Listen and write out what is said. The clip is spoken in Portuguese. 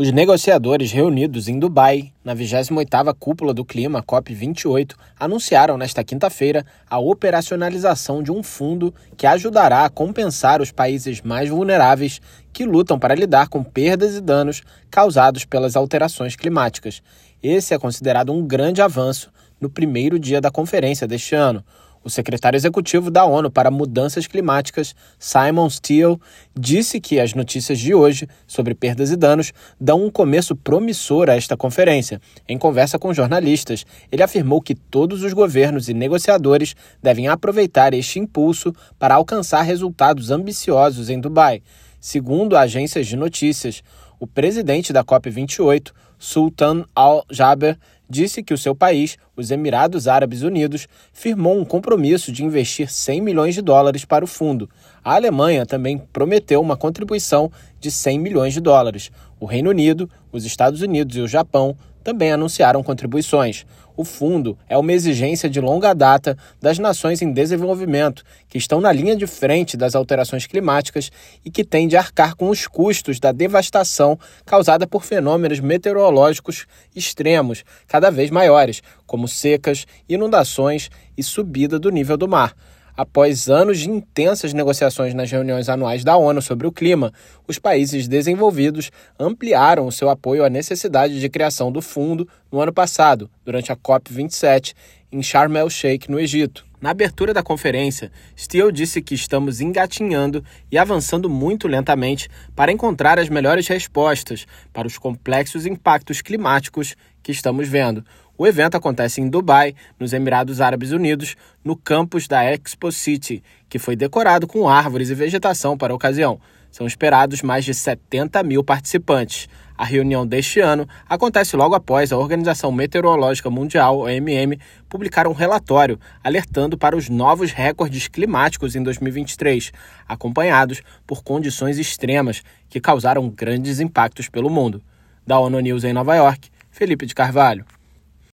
Os negociadores reunidos em Dubai, na 28ª Cúpula do Clima, COP28, anunciaram nesta quinta-feira a operacionalização de um fundo que ajudará a compensar os países mais vulneráveis que lutam para lidar com perdas e danos causados pelas alterações climáticas. Esse é considerado um grande avanço no primeiro dia da conferência deste ano. O secretário executivo da ONU para Mudanças Climáticas, Simon Steele, disse que as notícias de hoje sobre perdas e danos dão um começo promissor a esta conferência. Em conversa com jornalistas, ele afirmou que todos os governos e negociadores devem aproveitar este impulso para alcançar resultados ambiciosos em Dubai. Segundo agências de notícias, o presidente da COP28, Sultan Al-Jaber, disse que o seu país, os Emirados Árabes Unidos, firmou um compromisso de investir 100 milhões de dólares para o fundo. A Alemanha também prometeu uma contribuição de 100 milhões de dólares. O Reino Unido, os Estados Unidos e o Japão também anunciaram contribuições. O fundo é uma exigência de longa data das nações em desenvolvimento, que estão na linha de frente das alterações climáticas e que têm de arcar com os custos da devastação causada por fenômenos meteorológicos extremos, cada vez maiores, como secas, inundações e subida do nível do mar. Após anos de intensas negociações nas reuniões anuais da ONU sobre o clima, os países desenvolvidos ampliaram o seu apoio à necessidade de criação do fundo no ano passado, durante a COP27, em Sharm el-Sheikh, no Egito. Na abertura da conferência, Steele disse que estamos engatinhando e avançando muito lentamente para encontrar as melhores respostas para os complexos impactos climáticos que estamos vendo. O evento acontece em Dubai, nos Emirados Árabes Unidos, no campus da Expo City, que foi decorado com árvores e vegetação para a ocasião. São esperados mais de 70 mil participantes. A reunião deste ano acontece logo após a Organização Meteorológica Mundial, OMM, publicar um relatório alertando para os novos recordes climáticos em 2023, acompanhados por condições extremas que causaram grandes impactos pelo mundo. Da ONU News em Nova York, Felipe de Carvalho.